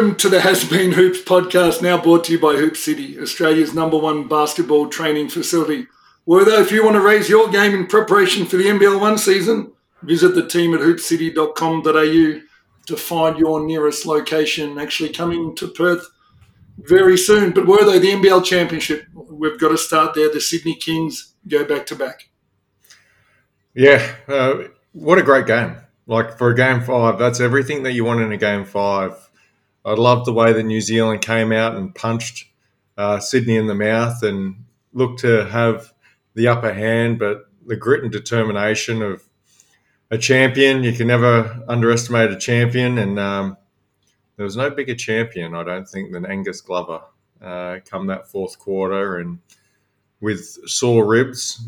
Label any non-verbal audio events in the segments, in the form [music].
Welcome to the Has Been Hoops podcast, now brought to you by Hoop City, Australia's number one basketball training facility. Whether if you want to raise your game in preparation for the NBL One season, visit the team at hoopcity.com.au to find your nearest location. Actually, coming to Perth very soon. But were the NBL Championship? We've got to start there. The Sydney Kings go back to back. Yeah, uh, what a great game! Like for a game five, that's everything that you want in a game five. I loved the way that New Zealand came out and punched uh, Sydney in the mouth and looked to have the upper hand, but the grit and determination of a champion. You can never underestimate a champion, and um, there was no bigger champion, I don't think, than Angus Glover. Uh, come that fourth quarter, and with sore ribs,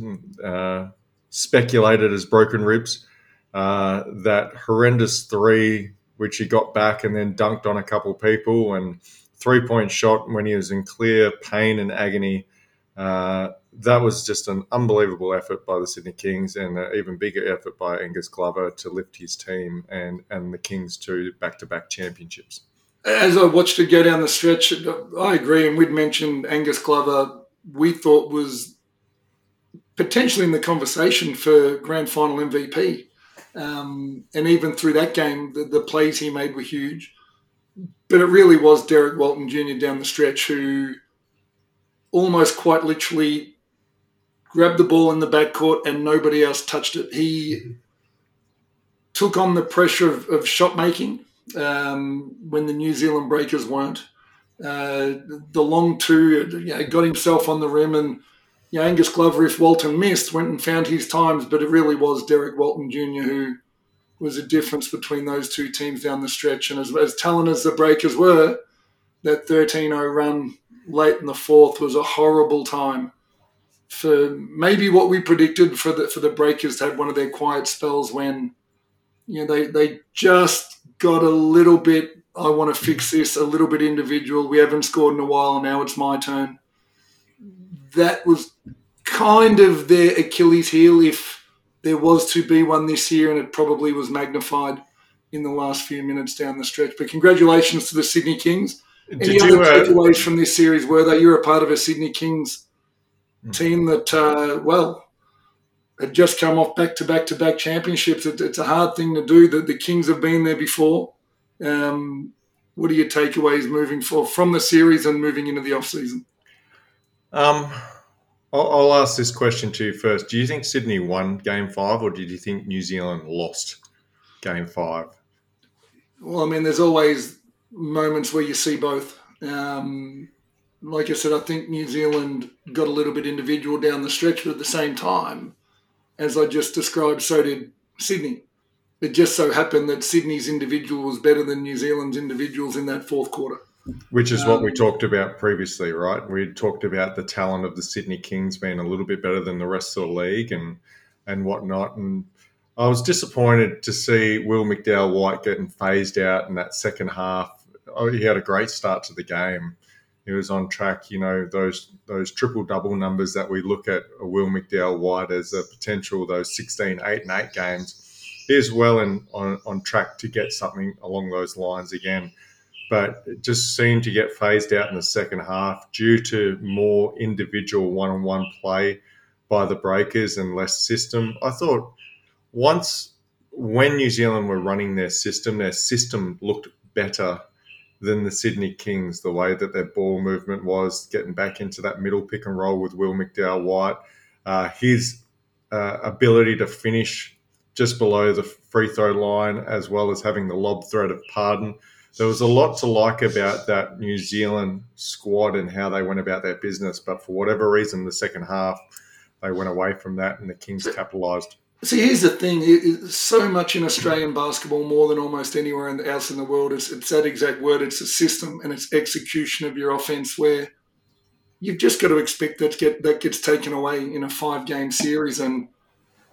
uh, speculated as broken ribs. Uh, that horrendous three, which he got back and then dunked on a couple people, and three point shot when he was in clear pain and agony. Uh, that was just an unbelievable effort by the Sydney Kings and an even bigger effort by Angus Glover to lift his team and, and the Kings to back to back championships. As I watched it go down the stretch, I agree. And we'd mentioned Angus Glover, we thought was potentially in the conversation for grand final MVP. Um, and even through that game, the, the plays he made were huge. But it really was Derrick Walton Jr. down the stretch who almost quite literally grabbed the ball in the backcourt and nobody else touched it. He took on the pressure of, of shot making um, when the New Zealand Breakers weren't. Uh, the long two, you know, got himself on the rim, and you know, Angus Glover, if Walton missed, went and found his times. But it really was Derrick Walton Jr. who was a difference between those two teams down the stretch. And as, as talented as the Breakers were, that 13-0 run late in the fourth was a horrible time for maybe what we predicted for the for the Breakers to have one of their quiet spells when you know they they just got a little bit. I want to fix this a little bit individual. We haven't scored in a while, and now it's my turn. That was kind of their Achilles heel if there was to be one this year, and it probably was magnified in the last few minutes down the stretch. But congratulations to the Sydney Kings. Any Did other you, uh, takeaways from this series were that you're a part of a Sydney Kings team that, uh, well, had just come off back to back to back championships. It, it's a hard thing to do. The, the Kings have been there before. Um, what are your takeaways moving for from the series and moving into the off season? Um, I'll, I'll ask this question to you first. Do you think Sydney won game five, or did you think New Zealand lost game five? Well, I mean, there's always moments where you see both. Um, like I said, I think New Zealand got a little bit individual down the stretch, but at the same time, as I just described, so did Sydney. It just so happened that Sydney's individual was better than New Zealand's individuals in that fourth quarter. Which is what we Um, talked about previously, right? We talked about the talent of the Sydney Kings being a little bit better than the rest of the league and and whatnot. And I was disappointed to see Will McDowell White getting phased out in that second half. Oh, he had a great start to the game. He was on track, you know, those those triple double numbers that we look at a Will McDowell White as a potential those 16, 8 and 8 games. He is well in, on, on track to get something along those lines again but it just seemed to get phased out in the second half due to more individual one-on-one play by the breakers and less system. I thought once when New Zealand were running their system, their system looked better than the Sydney Kings. The way that their ball movement was getting back into that middle pick and roll with Will McDowell White, uh, his uh, ability to finish just below the free throw line, as well as having the lob threat of Pardon there was a lot to like about that New Zealand squad and how they went about their business. But for whatever reason, the second half, they went away from that and the Kings capitalised. See, here's the thing: so much in Australian basketball, more than almost anywhere else in the world, it's, it's that exact word. It's a system and it's execution of your offense. Where you've just got to expect that get that gets taken away in a five game series, and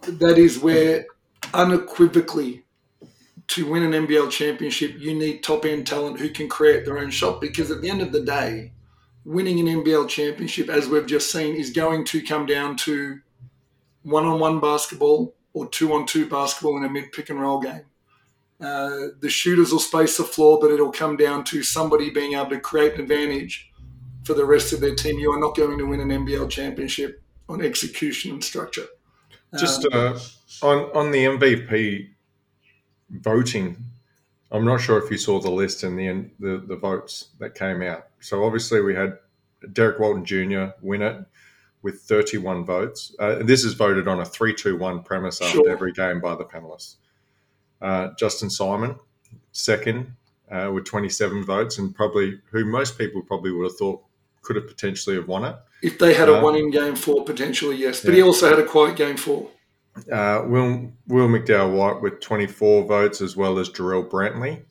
that is where unequivocally to win an NBL championship, you need top end talent who can create their own shot. Because at the end of the day, winning an NBL championship, as we've just seen, is going to come down to one on one basketball or two on two basketball in a mid pick and roll game. Uh, the shooters will space the floor, but it'll come down to somebody being able to create an advantage for the rest of their team. You are not going to win an NBL championship on execution and structure. Just uh, on on the MVP voting, I'm not sure if you saw the list and the, the the votes that came out. So obviously we had Derrick Walton Jr. win it with 31 votes. Uh, this is voted on a 3-2-1 premise after Sure. every game by the panelists. Uh, Justin Simon, second, uh, with 27 votes, and probably who most people probably would have thought could have potentially have won it. If they had a Um, one in game four, potentially, yes. But yeah. he also had a quiet game four. Uh, Will Will McDowell White with 24 votes, as well as Jarrell Brantley.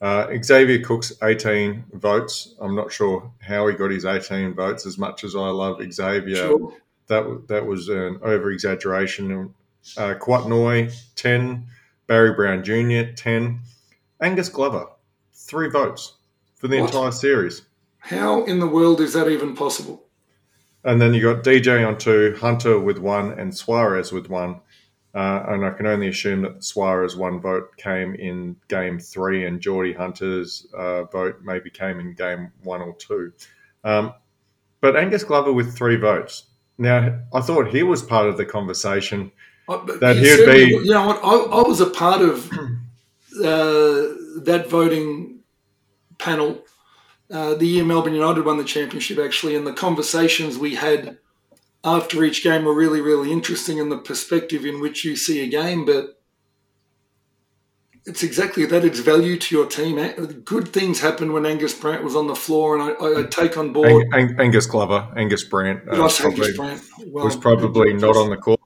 Uh, Xavier Cooks 18 votes. I'm not sure how he got his 18 votes. As much as I love Xavier, Sure. that that was an over exaggeration. Uh, Kouat Noi 10, Barry Brown Jr. 10, Angus Glover three votes for the What? entire series. How in the world is that even possible? And then you got DJ on two, Hunter with one, and Suarez with one. Uh, and I can only assume that Suarez one vote came in game three, and Geordie Hunter's uh, vote maybe came in game one or two. Um, but Angus Glover with three votes. Now, I thought he was part of the conversation. I- That he he'd be- You know what? I, I was a part of uh, that voting panel uh, the year Melbourne United won the championship, actually, and the conversations we had after each game were really, really interesting in the perspective in which you see a game. But it's exactly that. It's value to your team. Good things happened when Angus Brandt was on the floor, and I, I, take on board. Ang- Ang- Angus Glover, Angus Brandt, uh, probably- Angus Brandt? Well, was probably not on the court.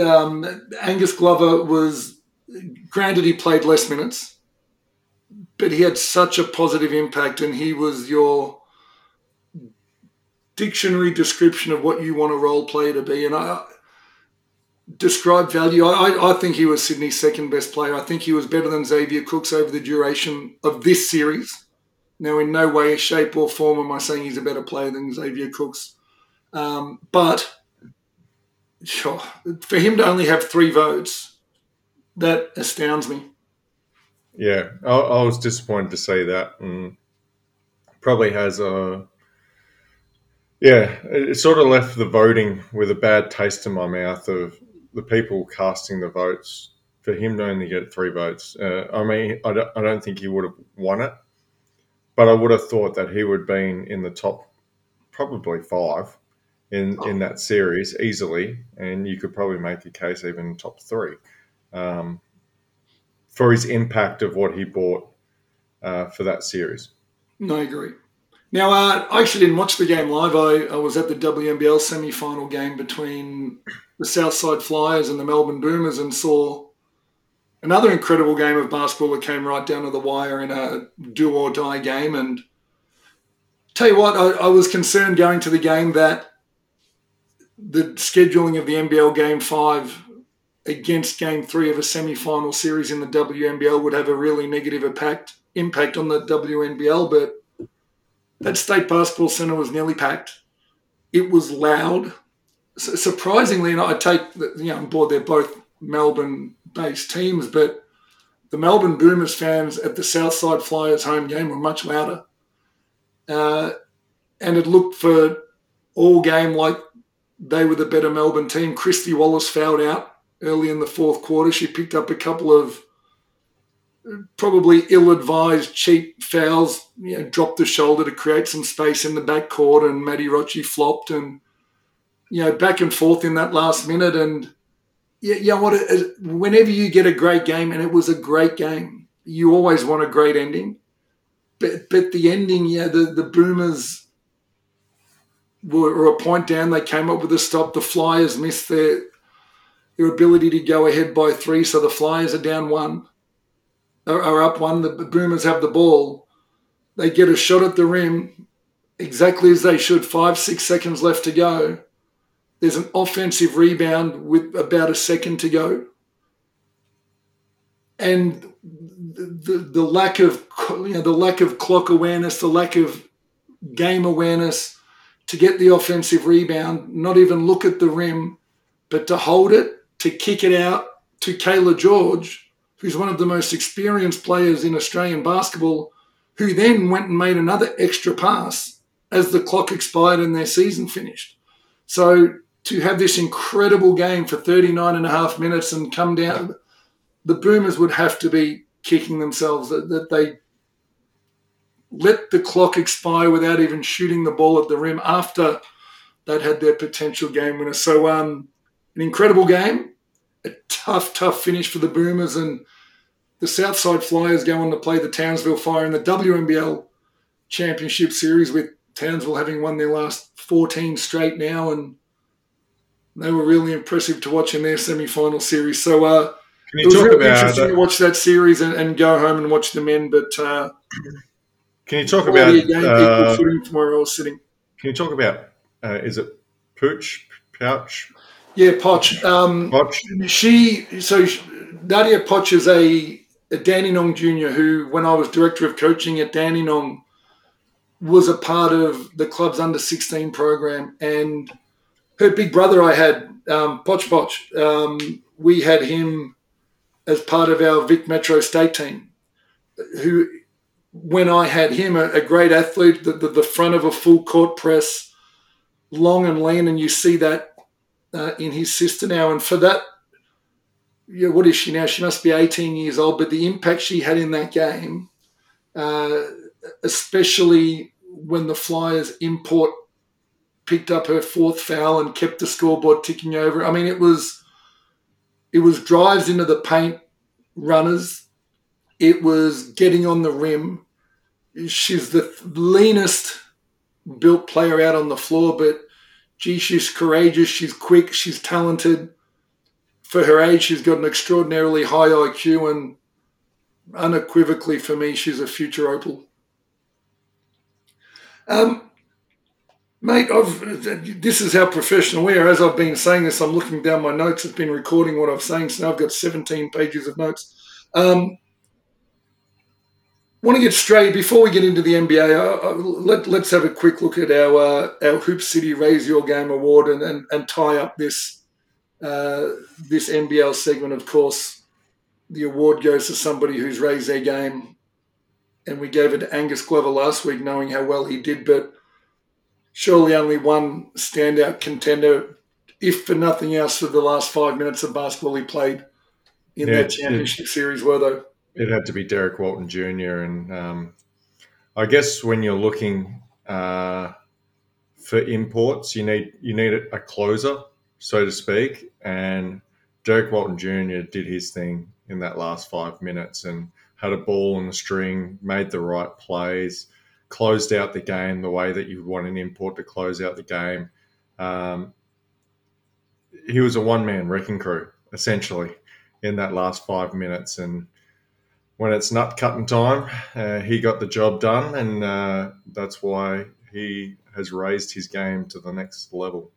um, Angus Glover was, granted, he played less minutes, but he had such a positive impact, and he was your dictionary description of what you want a role player to be. And I describe value. I, I- think he was Sydney's second best player. I think he was better than Xavier Cooks over the duration of this series. Now, in no way, shape, or form am I saying he's a better player than Xavier Cooks. Um, but Sure. For him to only have three votes, that astounds me. Yeah, I, I was disappointed to see that, and probably has a yeah. It it sort of left the voting with a bad taste in my mouth of the people casting the votes for him to only get three votes. Uh, I mean, I don't, I don't think he would have won it, but I would have thought that he would have been in the top, probably five. In, in that series easily, and you could probably make a case even top three. Um, for his impact of what he bought uh, for that series. No, I agree. Now, uh, I actually didn't watch the game live. I, I was at the WNBL semi final game between the Southside Flyers and the Melbourne Boomers and saw another incredible game of basketball that came right down to the wire in a do or die game. And tell you what, I, I was concerned going to the game that the scheduling of the NBL game five against game three of a semi final series in the WNBL would have a really negative impact impact on the WNBL, but that state basketball center was nearly packed. It was loud. Su- surprisingly, and I take you know on board they're both Melbourne-based teams, but the Melbourne Boomers fans at the Southside Flyers home game were much louder, uh, and it looked for all game like they were the better Melbourne team. Kristy Wallace fouled out early in the fourth quarter. She picked up a couple of probably ill-advised cheap fouls. You know, dropped the shoulder to create some space in the back court, and Maddie Rocci flopped, and you know back and forth in that last minute. And yeah, you know what? Whenever you get a great game, and it was a great game, you always want a great ending. But but the ending, yeah, the the Boomers were, were a point down. They came up with a stop. The Flyers missed their their ability to go ahead by three, so the Flyers are down one, are up one. The Boomers have the ball. They get a shot at the rim. exactly as they should, five, six seconds left to go. There's an offensive rebound with about a second to go. And the, the lack of you know, the lack of clock awareness, the lack of game awareness to get the offensive rebound, not even look at the rim, but to hold it, to kick it out to Kayla George, who's one of the most experienced players in Australian basketball, who then went and made another extra pass as the clock expired and their season finished. So to have this incredible game for 39 and a half minutes and come down, the Boomers would have to be kicking themselves that, that they let the clock expire without even shooting the ball at the rim after they'd had their potential game winner. So, um, an incredible game, a tough, tough finish for the Boomers, and the Southside Flyers go on to play the Townsville Fire in the WNBL Championship Series, with Townsville having won their last 14 straight now, and they were really impressive to watch in their semi-final series. So, uh, it was really interesting to watch that series and, and, go home and watch the men, but. Uh, can you talk about uh, from where I was sitting? Can you talk about uh, is it Pooch Pouch? Yeah, Puoch. Um, Puoch. She so Nyadiew Puoch is a, a Dandenong junior who, when I was director of coaching at Dandenong, was a part of the club's under sixteen program, and her big brother I had um, Poch Poch. Um, we had him as part of our Vic Metro state team, who when I had him, a, a great athlete, the, the, the, front of a full court press, long and lean, and you see that uh, in his sister now. And for that, yeah, what is she now? She must be 18 years old, but the impact she had in that game, uh, especially when the Flyers import picked up her fourth foul and kept the scoreboard ticking over. I mean, it was it was drives into the paint, runners. It was getting on the rim she's the leanest built player out on the floor, but gee, she's courageous, she's quick, she's talented. For her age, she's got an extraordinarily high IQ, and unequivocally for me, she's a future opal. Um, mate, I've, this is how professional we are. As I've been saying this, I'm looking down my notes. It's been recording what I'm saying, so now I've got 17 pages of notes. Um, want to get straight before we get into the NBA. Uh, uh, let, us have a quick look at our uh, our Hoop City Raise Your Game award and, and, and tie up this uh, this NBL segment. Of course, the award goes to somebody who's raised their game, and we gave it to Angus Glover last week, knowing how well he did. But surely only one standout contender, if for nothing else, for the last five minutes of basketball he played in yeah, that championship series, were though. It had to be Derrick Walton Jr. And um, I guess when you're looking uh, for imports, you need you need a closer, so to speak. And Derrick Walton Jr. did his thing in that last five minutes and had a ball on the string, made the right plays, closed out the game the way that you would want an import to close out the game. Um, he was a one man wrecking crew essentially in that last five minutes, and when it's nut cutting time, uh, he got the job done, and uh, that's why he has raised his game to the next level.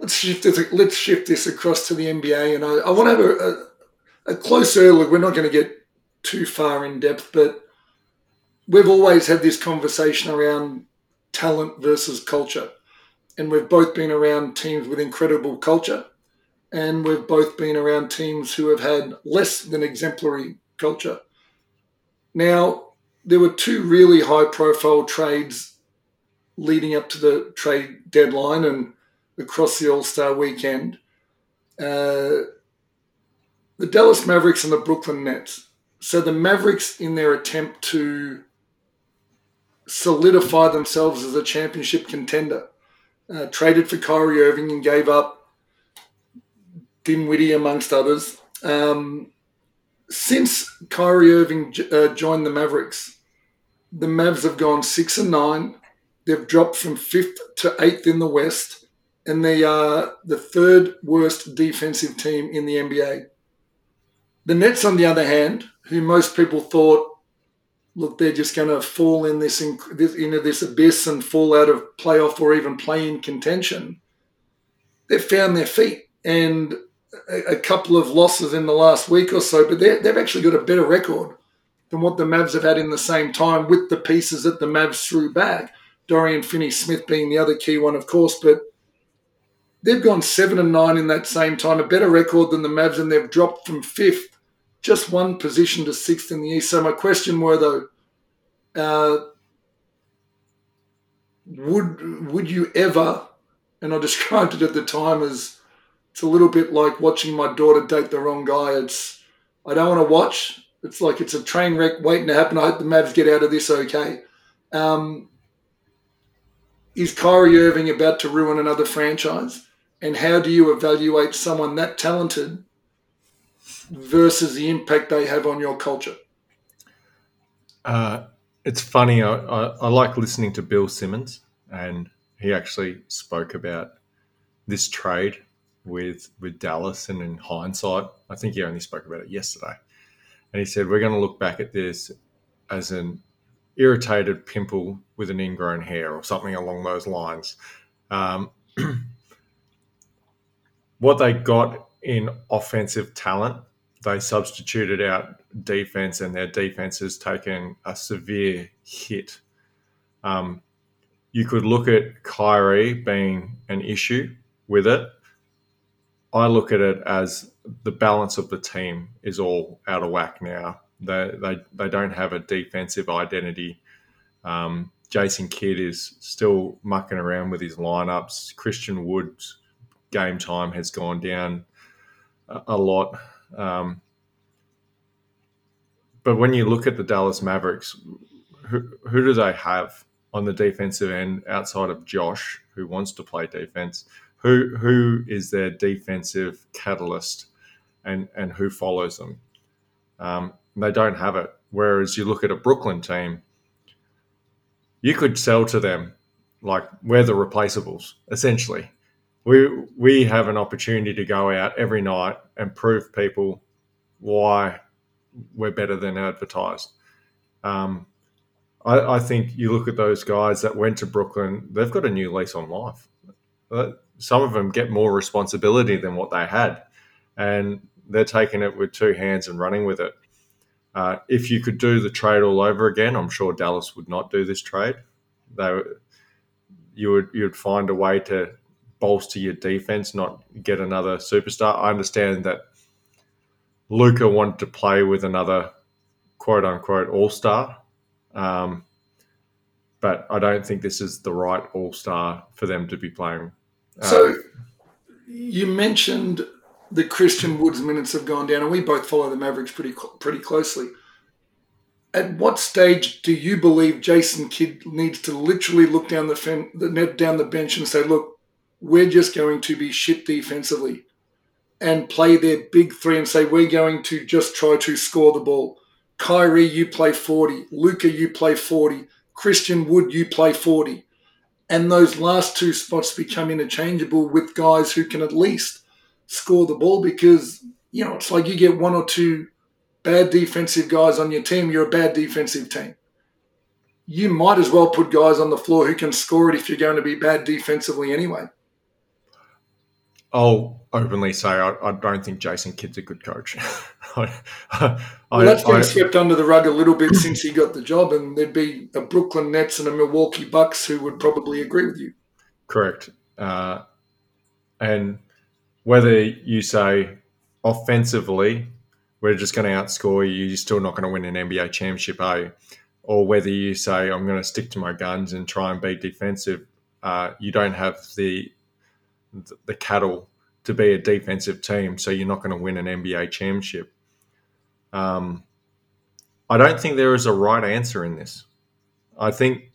Let's shift this. Let's shift this across to the NBA, and I, I want to have a, a, a closer look. We're not going to get too far in depth, but we've always had this conversation around talent versus culture, and we've both been around teams with incredible culture and we've both been around teams who have had less than exemplary culture. Now, there were two really high profile trades leading up to the trade deadline and across the All Star weekend. Uh, the Dallas Mavericks and the Brooklyn Nets. So the Mavericks, in their attempt to solidify themselves as a championship contender, uh, traded for Kyrie Irving and gave up Dinwiddie, amongst others. Um, since Kyrie Irving uh, joined the Mavericks, the Mavs have gone six and nine. They've dropped from fifth to eighth in the West, and they are the third worst defensive team in the NBA. The Nets, on the other hand, who most people thought look, they're just going to fall in this, this into this abyss and fall out of playoff or even play in contention. They've found their feet and a, couple of losses in the last week or so, but they've actually got a better record than what the Mavs have had in the same time with the pieces that the Mavs threw back. Dorian Finney Smith being the other key one, of course, but they've gone seven and nine in that same time, a better record than the Mavs, and they've dropped from fifth, just one position to sixth in the East. So my question were though, uh, would would you ever? And I [laughs] described it at the time as it's a little bit like watching my daughter date the wrong guy. It's I don't want to watch. It's like it's a train wreck waiting to happen. I hope the Mavs get out of this okay. Um, is Kyrie Irving about to ruin another franchise? And how do you evaluate someone that talented versus the impact they have on your culture? Uh, it's funny. I, I, I, like listening to Bill Simmons, and he actually spoke about this trade with with Dallas. And in hindsight, I think he only spoke about it yesterday. And he said we're going to look back at this as an irritated pimple with an ingrown hair or something along those lines. Um, [clears throat] what they got in offensive talent, they substituted out defense, and their defense has taken a severe hit. Um, you could look at Kyrie being an issue with it. I look at it as the balance of the team is all out of whack now. They they, they don't have a defensive identity. Um, Jason Kidd is still mucking around with his lineups. Christian Wood's game time has gone down a, a lot. Um, but when you look at the Dallas Mavericks, who, who do they have on the defensive end outside of Josh, who wants to play defense? Who who is their defensive catalyst, and and who follows them? Um, they don't have it. Whereas you look at a Brooklyn team, you could sell to them like we're the replaceables essentially we we have an opportunity to go out every night and prove people why we're better than advertised. Um, I, think you look at those guys that went to Brooklyn; they've got a new lease on life. Uh, some of them get more responsibility than what they had, and they're taking it with two hands and running with it. Uh, if you could do the trade all over again, I'm sure Dallas would not do this trade. They, you would you'd find a way to bolster your defense, not get another superstar. I understand that Luka wanted to play with another quote unquote all star, um, but I don't think this is the right all star for them to be playing. So you mentioned the Christian Woods minutes have gone down, and we both follow the Mavericks pretty pretty closely. At what stage do you believe Jason Kidd needs to literally look down the, fen- the net down the bench and say, "Look, we're just going to be shit defensively and play their big three and say, we're going to just try to score the ball. Kyrie, you play 40. Luka, you play 40. Christian Wood, you play 40. And those last two spots become interchangeable with guys who can at least score the ball because, you know, it's like you get one or two bad defensive guys on your team, you're a bad defensive team. You might as well put guys on the floor who can score it if you're going to be bad defensively anyway. I'll openly say I, I, don't think Jason Kidd's a good coach. [laughs] I, well, that's been swept under the rug a little bit since he got the job, and there'd be a Brooklyn Nets and a Milwaukee Bucks who would probably agree with you. Correct. Uh, and whether you say offensively, we're just going to outscore you, you're still not going to win an NBA championship, are you? Or whether you say, I'm going to stick to my guns and try and be defensive, uh, you don't have the the cattle to be a defensive team, so you're not going to win an NBA championship. Um, I don't think there is a right answer in this. I think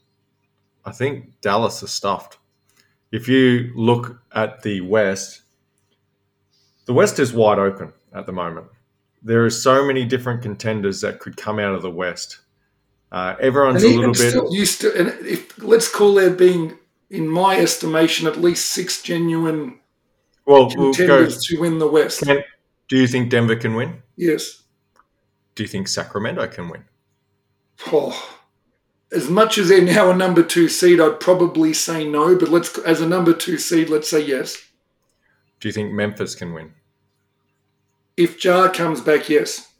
I think Dallas is stuffed. If you look at the West, the West is wide open at the moment. There are so many different contenders that could come out of the West. Uh, everyone's a little bit. You still, and if let's call there being in my estimation, at least six genuine well, contenders we'll to win the West. Can, do you think Denver can win? Yes. Do you think Sacramento can win? Oh, as much as they're now a number two seed, I'd probably say no. But let's, as a number two seed, let's say yes. Do you think Memphis can win? If Ja comes back, yes,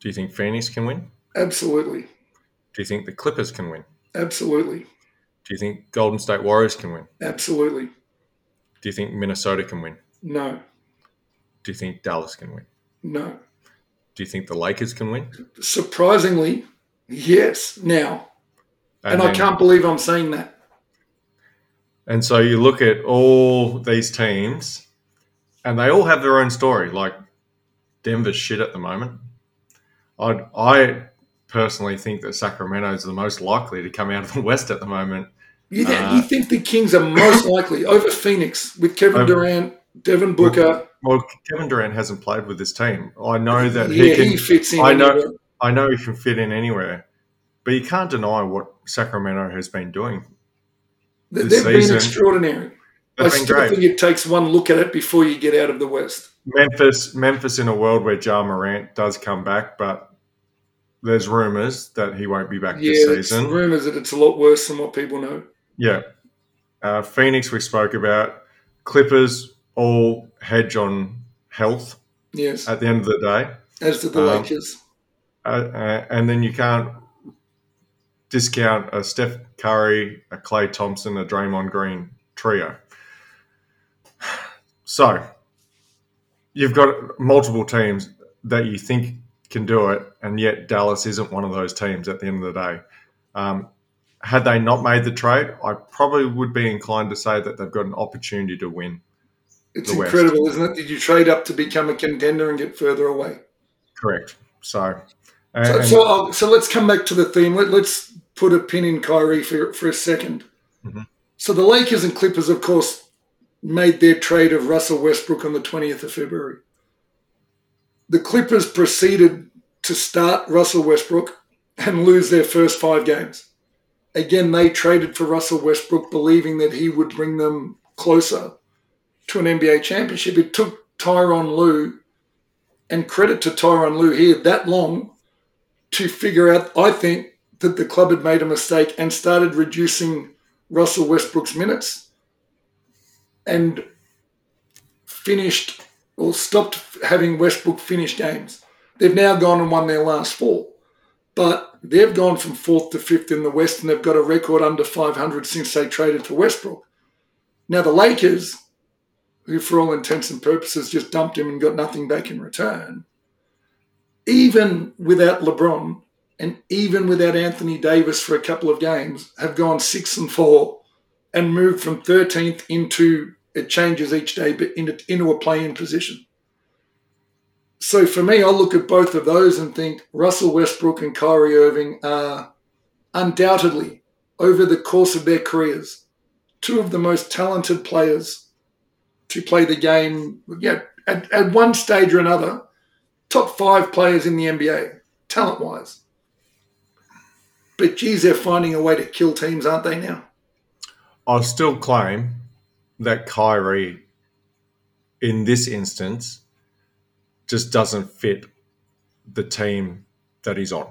Do you think Phoenix can win? absolutely, Do you think the Clippers can win? absolutely, Do you think Golden State Warriors can win? absolutely. Do you think Minnesota can win? No, Do you think Dallas can win? no. Do you think the Lakers can win? Surprisingly, yes. Now, and, I then- can't believe I'm saying that. And so you look at all these teams, and they all have their own story. Like Denver's shit at the moment. I I personally think that Sacramento is the most likely to come out of the West at the moment. You, Uh, you think the Kings are most likely over Phoenix with Kevin Durant, Devin Booker? Well, Kevin Durant hasn't played with this team. I know that yeah, he can. he fits in. I know- anywhere. I know he can fit in anywhere, but you can't deny what Sacramento has been doing. They've been extraordinary. I They've been still great. think it takes one look at it before you get out of the West. Memphis, Memphis, in a world where Ja Morant does come back, but there's rumors that he won't be back Yeah, this season. rumors that it's a lot worse than what people know. Yeah. Uh, Phoenix, we spoke about. Clippers, all hedge on health Yes, at the end of the day. as did the um, Lakers. Uh, uh, and then you can't discount a Steph Curry, a Klay Thompson, a Draymond Green trio. [sighs] So you've got multiple teams that you think can do it, and yet Dallas isn't one of those teams at the end of the day. Um, had they not made the trade, I probably would be inclined to say that they've got an opportunity to win. It's the West. incredible, isn't it? Did you trade up to become a contender and get further away? Correct. So, and, So, so, I'll, so let's come back to the theme. Let, let's put a pin in Kyrie for, for a 2nd Mhm. So the Lakers and Clippers, of course, made their trade of Russell Westbrook on the 20th of February. The Clippers proceeded to start Russell Westbrook and lose their first five games. Again, they traded for Russell Westbrook, believing that he would bring them closer to an NBA championship. It took Tyron Lue, and credit to Tyron Lue here, that long to figure out, I think, that the club had made a mistake and started reducing Russell Westbrook's minutes and finished or stopped having Westbrook finish games. They've now gone and won their last four, but they've gone from fourth to fifth in the West and they've got a record under 500 since they traded for Westbrook. Now, the Lakers, who for all intents and purposes just dumped him and got nothing back in return, even without LeBron and even without Anthony Davis for a couple of games, have gone six and four and moved from 13th into it changes each day, but into, into a play-in position. So for me, I'll look at both of those and think Russell Westbrook and Kyrie Irving are undoubtedly, over the course of their careers, two of the most talented players to play the game. Yeah, at, at one stage or another, top five players in the NBA, talent wise. But geez, they're finding a way to kill teams, aren't they now? I'll still claim that Kyrie, in this instance, just doesn't fit the team that he's on.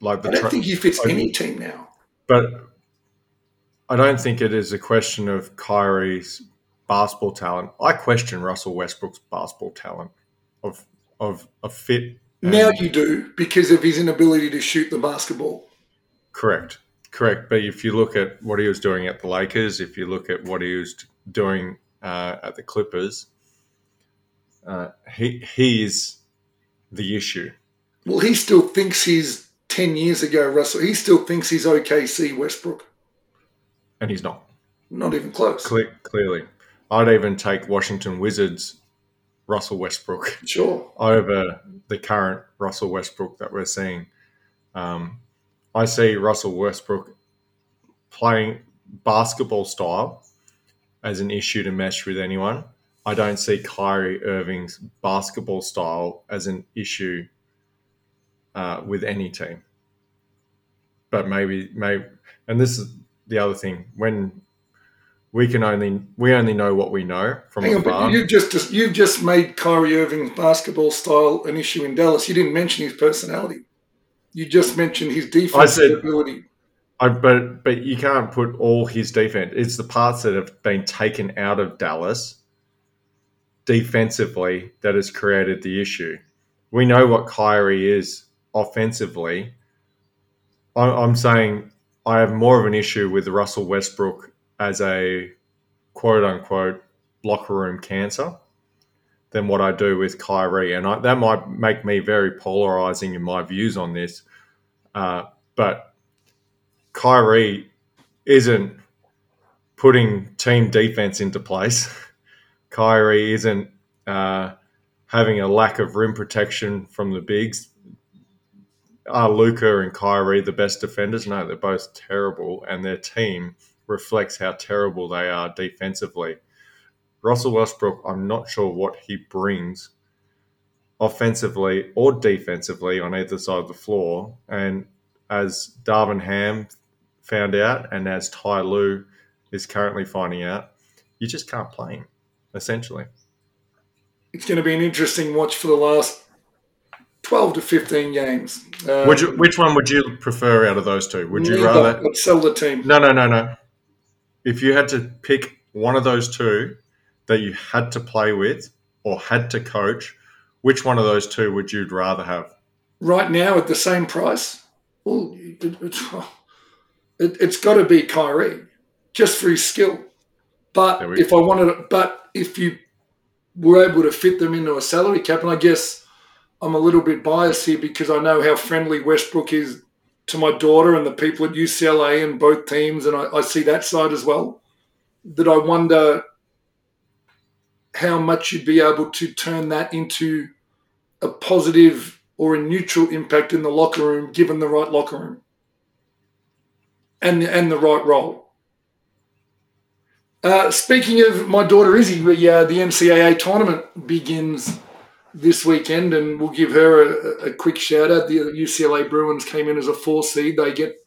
Like the I don't tra- think he fits I- any team now. but I don't think it is a question of Kyrie's basketball talent. I question Russell Westbrook's basketball talent of of a fit. Now you do because of his inability to shoot the basketball. Correct. Correct. But if you look at what he was doing at the Lakers, if you look at what he was doing uh, at the Clippers, uh, he he is the issue. Well, he still thinks he's 10 years ago, Russell. He still thinks he's OKC Westbrook. And he's not. not Not even close. Cle- clearly. I'd even take Washington Wizards Russell Westbrook Sure. [laughs] over the current Russell Westbrook that we're seeing. Um, I see Russell Westbrook playing basketball style as an issue to mesh with anyone. I don't see Kyrie Irving's basketball style as an issue uh, with any team. But maybe, maybe, and this is the other thing when we can only we only know what we know from Hang afar. you've just you've just made Kyrie Irving's basketball style an issue in Dallas. You didn't mention his personality. You just mentioned his defensive said- ability. I, but but you can't put all his defense. It's the parts that have been taken out of Dallas defensively that has created the issue. We know what Kyrie is offensively. I'm saying I have more of an issue with Russell Westbrook as a quote unquote locker room cancer than what I do with Kyrie, and I, that might make me very polarizing in my views on this. Uh, but Kyrie isn't putting team defense into place. [laughs] Kyrie isn't uh, having a lack of rim protection from the bigs. Are Luka and Kyrie the best defenders? No, they're both terrible, and their team reflects how terrible they are defensively. Russell Westbrook, I'm not sure what he brings offensively or defensively on either side of the floor. And as Darvin Ham found out, and as Ty Lue is currently finding out, you just can't play him, essentially. It's going to be an interesting watch for the last 12 to 15 games. Um, Would you, which one would you prefer out of those two? Would you rather? sell the team? No, no, no, no. If you had to pick one of those two that you had to play with or had to coach, which one of those two would you rather have? right now at the same price, well, it, it's got to be Kyrie just for his skill. But if I wanted, but if you were able to fit them into a salary cap, and I guess I'm a little bit biased here because I know how friendly Westbrook is to my daughter and the people at UCLA and both teams, and I, I see that side as well. That I wonder how much you'd be able to turn that into a positive or a neutral impact in the locker room, given the right locker room and and the right role. Uh, speaking of my daughter Izzy, uh, the NCAA tournament begins this weekend, and we'll give her a, a quick shout out. The UCLA Bruins came in as a four seed. They get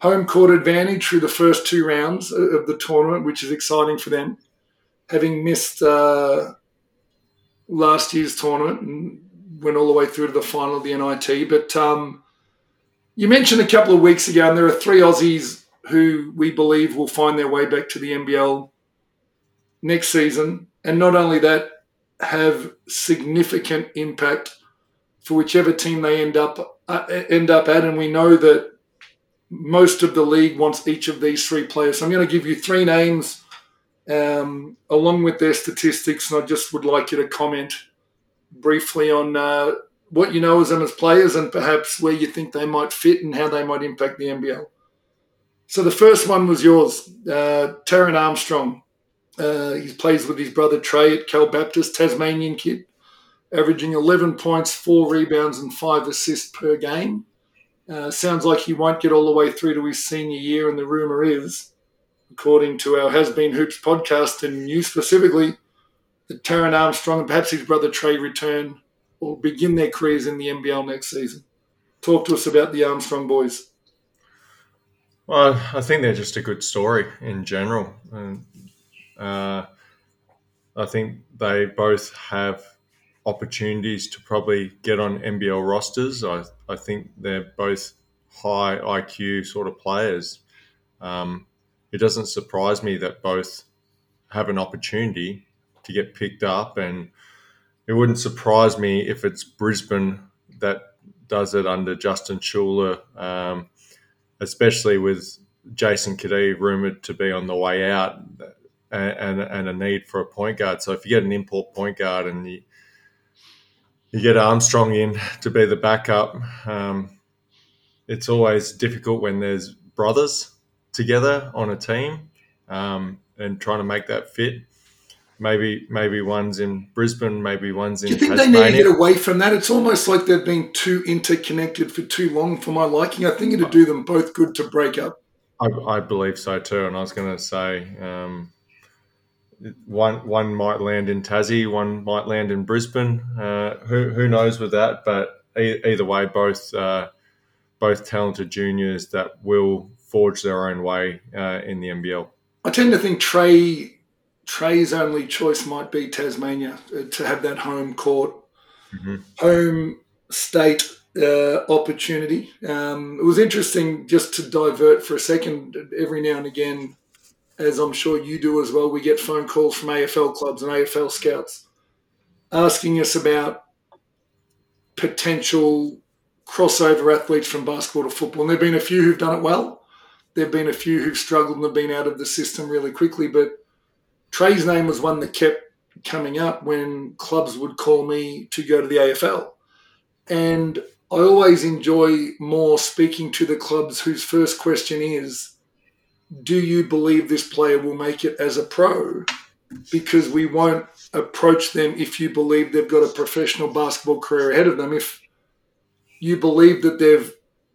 home court advantage through the first two rounds of the tournament, which is exciting for them, having missed uh, last year's tournament and went all the way through to the final of the NIT. But um, you mentioned a couple of weeks ago, and there are three Aussies who we believe will find their way back to the NBL next season. And not only that, have significant impact for whichever team they end up uh, end up at. And we know that most of the league wants each of these three players. So I'm going to give you three names um, along with their statistics, and I just would like you to comment briefly on uh, what you know as them as players and perhaps where you think they might fit and how they might impact the NBL. So the first one was yours, uh, Armstrong. Uh, he plays with his brother Trey at Cal Baptist, Tasmanian kid, averaging 11 points, four rebounds, and five assists per game. Uh, sounds like he won't get all the way through to his senior year, and the rumor is, according to our Has Been Hoops podcast and you specifically, that Taran Armstrong and perhaps his brother Trey return or begin their careers in the NBL next season. Talk to us about the Armstrong boys. Well, I think they're just a good story in general. And uh, I think they both have opportunities to probably get on NBL rosters. I, I think they're both high IQ sort of players. Um, it doesn't surprise me that both have an opportunity to get picked up, and it wouldn't surprise me if it's Brisbane that does it under Justin Schueller, um, especially with Jason Cadee rumored to be on the way out and, and, and a need for a point guard. So if you get an import point guard and you, you get Armstrong in to be the backup, um, it's always difficult when there's brothers together on a team um, and trying to make that fit. Maybe maybe one's in Brisbane, maybe one's in Do you think they need to get away from that? It's almost like they've been too interconnected for too long for my liking. I think it'd do them both good to break up. I, I believe so too, and I was going to say um, one one might land in Tassie, one might land in Brisbane. Uh, who who knows with that? But e- either way, both uh, both talented juniors that will forge their own way uh, in the NBL. I tend to think Trey Trey's only choice might be Tasmania uh, to have that home court, Mhm. home state uh, opportunity. Um, it was interesting just to divert for a second. Every now and again, as I'm sure you do as well, we get phone calls from AFL clubs and AFL scouts asking us about potential crossover athletes from basketball to football. And there have been a few who've done it well. There have been a few who've struggled and have been out of the system really quickly. But Trey's name was one that kept coming up when clubs would call me to go to the AFL. And I always enjoy more speaking to the clubs whose first question is, do you believe this player will make it as a pro? Because we won't approach them if you believe they've got a professional basketball career ahead of them. If you believe that they've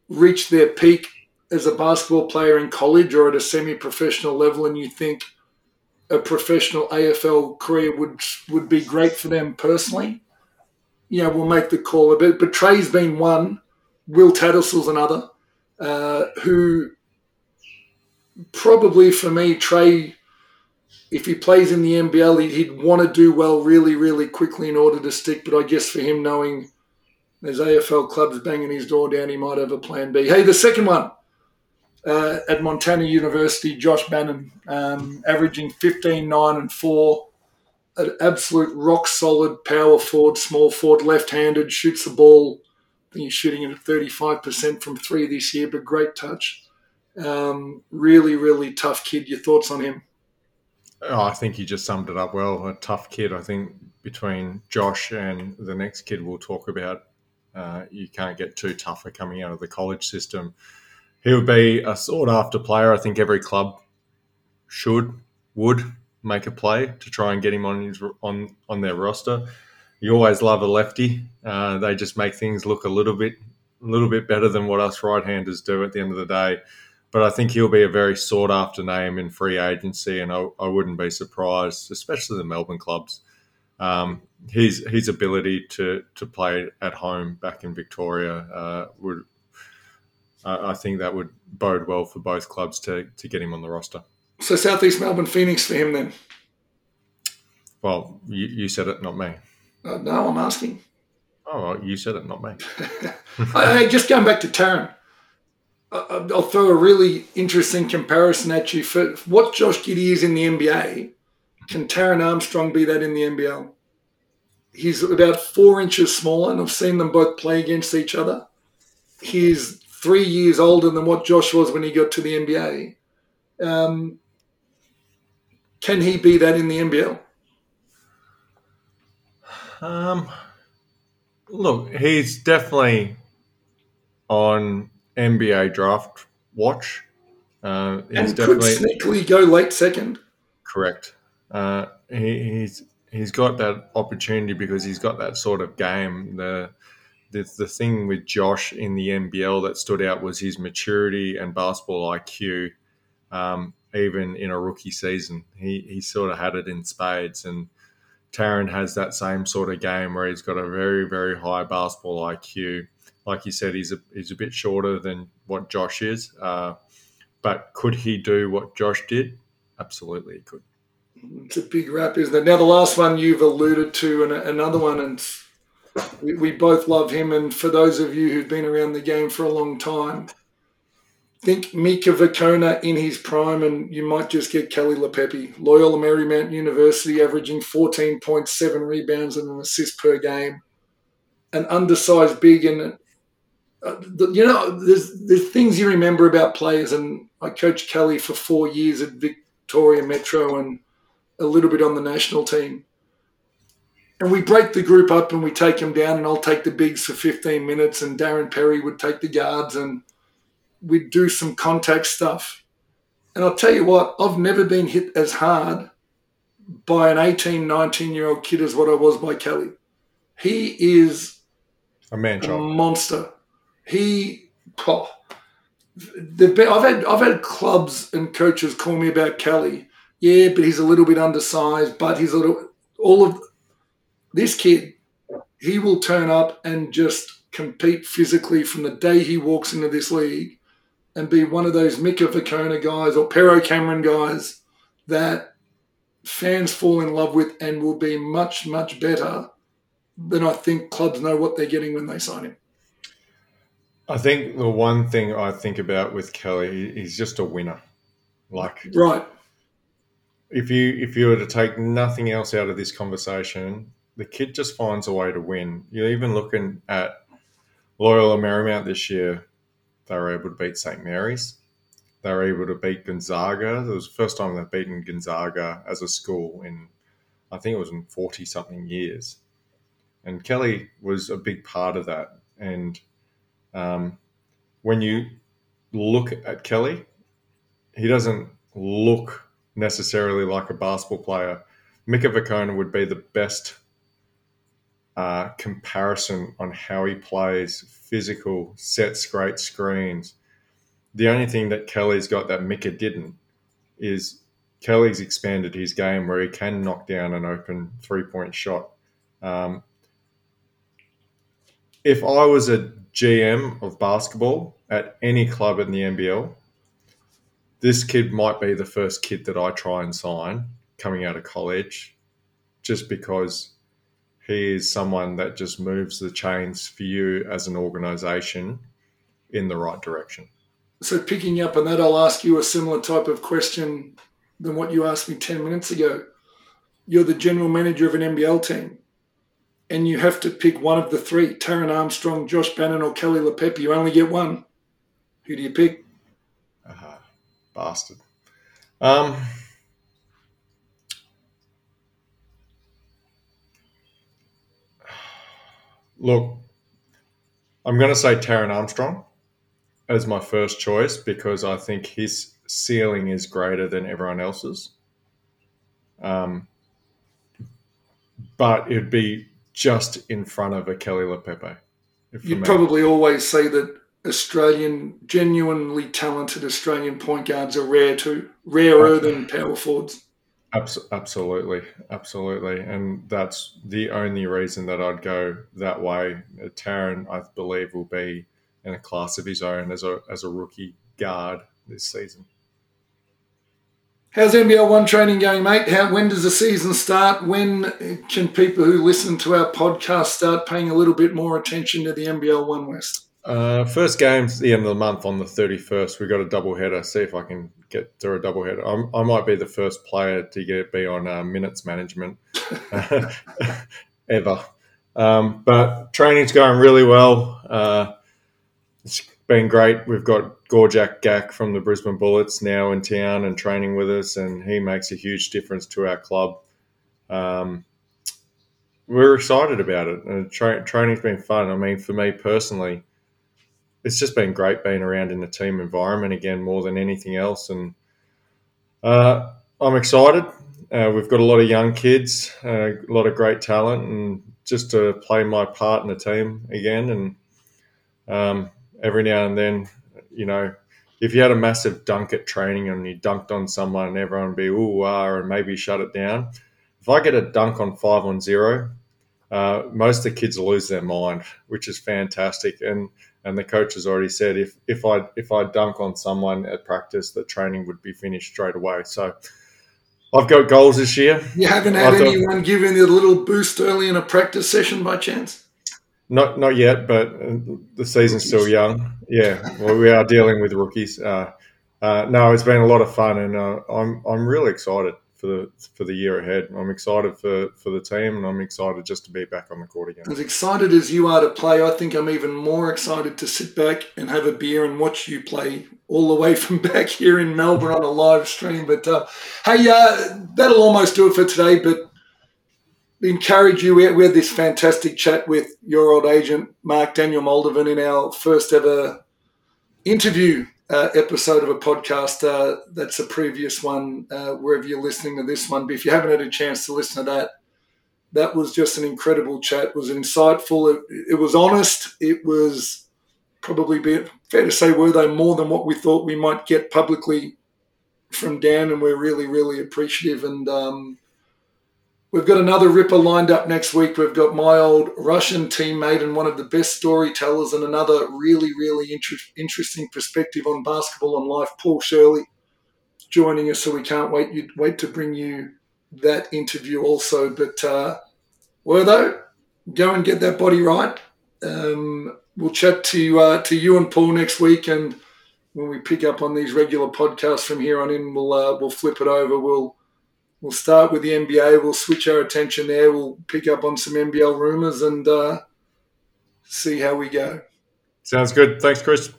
reached their peak as a basketball player in college or at a semi professional level and you think a professional AFL career would would be great for them personally, you know, we'll make the call a bit. But Trey's been one, Will Tattersalls another, uh, who probably for me, Trey, if he plays in the NBL, he'd want to do well really, really quickly in order to stick. But I guess for him, knowing there's AFL clubs banging his door down, he might have a plan B. Hey, the second one uh, at Montana University, Josh Bannon, um, averaging 15, 9, and 4. An absolute rock solid power forward, small forward, left handed, shoots the ball. He's shooting it at 35% from three this year, but great touch. Um, really, really tough kid. Your thoughts on him? Oh, I think you just summed it up well. A tough kid. I think between Josh and the next kid we'll talk about, uh, you can't get too tougher coming out of the college system. He would be a sought after player. I think every club should, would make a play to try and get him on his on on their roster. You always love a lefty. Uh, they just make things look a little bit a little bit better than what us right-handers do at the end of the day. But I think he'll be a very sought after name in free agency, and I, I wouldn't be surprised, especially the Melbourne clubs. Um, his his ability to to play at home back in Victoria uh, would I think that would bode well for both clubs to to get him on the roster. So Southeast Melbourne Phoenix for him then. Well, you, you said it, not me. Uh, no, I'm asking. Oh, you said it, not me. [laughs] hey, just going back to Taran, I'll throw a really interesting comparison at you. For what Josh Giddey is in the NBA, can Taran Armstrong be that in the NBL? He's about four inches smaller, and I've seen them both play against each other. He's three years older than what Josh was when he got to the NBA. Um, can he be that in the NBL? Um, look, he's definitely on NBA draft watch. Uh, he's and definitely could sneakily go late second. correct. Uh, he, he's he's got that opportunity because he's got that sort of game. The the the thing with Josh in the NBL that stood out was his maturity and basketball IQ. Um, even in a rookie season, he he sort of had it in spades, and Taran has that same sort of game where he's got a very very high basketball IQ. Like you said, he's a he's a bit shorter than what Josh is, uh, but could he do what Josh did? Absolutely, he could. It's a big rap, isn't it? Now, the last one you've alluded to, and another one, and we, we both love him. And for those of you who've been around the game for a long time, think Mika Vukona in his prime, and you might just get Keli Leaupepe. Loyola Marymount University averaging 14.7 rebounds and an assist per game. An undersized big, and uh, you know, there's there's things you remember about players, and I coached Keli for four years at Victoria Metro and a little bit on the national team. And we break the group up and we take them down, and I'll take the bigs for 15 minutes, and Darren Perry would take the guards, and we'd do some contact stuff. And I'll tell you what, I've never been hit as hard by an 18, 19 year old kid as what I was by Keli. He is A man a monster. He, oh, been, I've had I've had clubs and coaches call me about Keli. Yeah, but he's a little bit undersized. But he's a little. All of this kid, he will turn up and just compete physically from the day he walks into this league, and be one of those Mika Vukona guys or Pero Cameron guys that fans fall in love with and will be much much better than I think clubs know what they're getting when they sign him. I think the one thing I think about with Keli, he's just a winner. Like Right. if you if you were to take nothing else out of this conversation, the kid just finds a way to win. You're even looking at Loyola Marymount this year. They were able to beat St Mary's. They were able to beat Gonzaga. It was the first time they've beaten Gonzaga as a school in, I think it was in forty something years. And Keli was a big part of that. And um, when you look at Keli, he doesn't look necessarily like a basketball player. Mika Vukona would be the best uh, comparison on how he plays physical, sets great screens. The only thing that Keli's got that Mika didn't is Keli's expanded his game where he can knock down an open three point shot. Um, if I was a GM of basketball at any club in the NBL, this kid might be the first kid that I try and sign coming out of college just because he is someone that just moves the chains for you as an organization in the right direction. So picking up on that, I'll ask you a similar type of question than what you asked me 10 minutes ago. You're the general manager of an NBL team and you have to pick one of the three, Taran Armstrong, Josh Bannon or Keli Leaupepe. You only get one. Who do you pick? Uh, bastard. Um, look, I'm going to say Taran Armstrong as my first choice because I think his ceiling is greater than everyone else's. Um, but it'd be just in front of a Keli Leaupepe. You'd probably always say that Australian, genuinely talented Australian point guards are rare too, rarer than power forwards. Absolutely, absolutely, and that's the only reason that I'd go that way. Taran, I believe, will be in a class of his own as a as a rookie guard this season. How's NBL One training going, mate? How, when does the season start? When can people who listen to our podcast start paying a little bit more attention to the NBL One West? Uh, first game's the end of the month on the 31st. We've got a double header. See if I can get through a double header. I'm, i might be the first player to get be on uh, minutes management [laughs] ever. Um, but training's going really well. Uh, it's been great. We've got Gorjok Gak from the Brisbane Bullets now in town and training with us, and he makes a huge difference to our club. Um, we're excited about it. And tra- training's been fun. I mean, for me personally, it's just been great being around in the team environment again more than anything else. And uh, I'm excited. Uh, we've got a lot of young kids, uh, a lot of great talent, and just to play my part in the team again. And um, every now and then, you know, if you had a massive dunk at training and you dunked on someone and everyone would be ooh ah and maybe shut it down. If I get a dunk on five on zero, uh, most of the kids lose their mind, which is fantastic. And and the coach has already said if if I if I dunk on someone at practice, the training would be finished straight away. So I've got goals this year. You haven't had anyone giving you a little boost early in a practice session by chance? Not not yet, but uh, the season's still young. Yeah, well, we are dealing with rookies. Uh, uh, no, it's been a lot of fun, and uh, I'm I'm really excited for the for the year ahead. I'm excited for for the team, and I'm excited just to be back on the court again. As excited as you are to play, I think I'm even more excited to sit back and have a beer and watch you play all the way from [laughs] back here in Melbourne on a live stream. But uh, hey, uh, that'll almost do it for today. But encourage you. We had this fantastic chat with your old agent, Mark Daniel Moldovan, in our first ever interview uh, episode of a podcast. Uh, that's a previous one, uh, wherever you're listening to this one. But if you haven't had a chance to listen to that, that was just an incredible chat. It was insightful. It, it was honest. It was probably fair to say, were they more than what we thought we might get publicly from Dan, and we're really, really appreciative. And um, We've got another ripper lined up next week. We've got my old Russian teammate and one of the best storytellers, and another really, really inter- interesting perspective on basketball and life, Paul Shirley, joining us. So we can't wait You'd wait to bring you that interview also. But uh, though, go and get that body right. Um, we'll chat to uh, to you and Paul next week, and when we pick up on these regular podcasts from here on in, we'll uh, we'll flip it over. We'll we'll start with the NBA. We'll switch our attention there. We'll pick up on some NBL rumors and uh, see how we go. Sounds good. Thanks, Chris.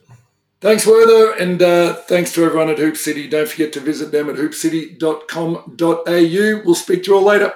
Thanks, Werther, and uh, thanks to everyone at Hoop City. Don't forget to visit them at hoopcity.com.au. We'll speak to you all later.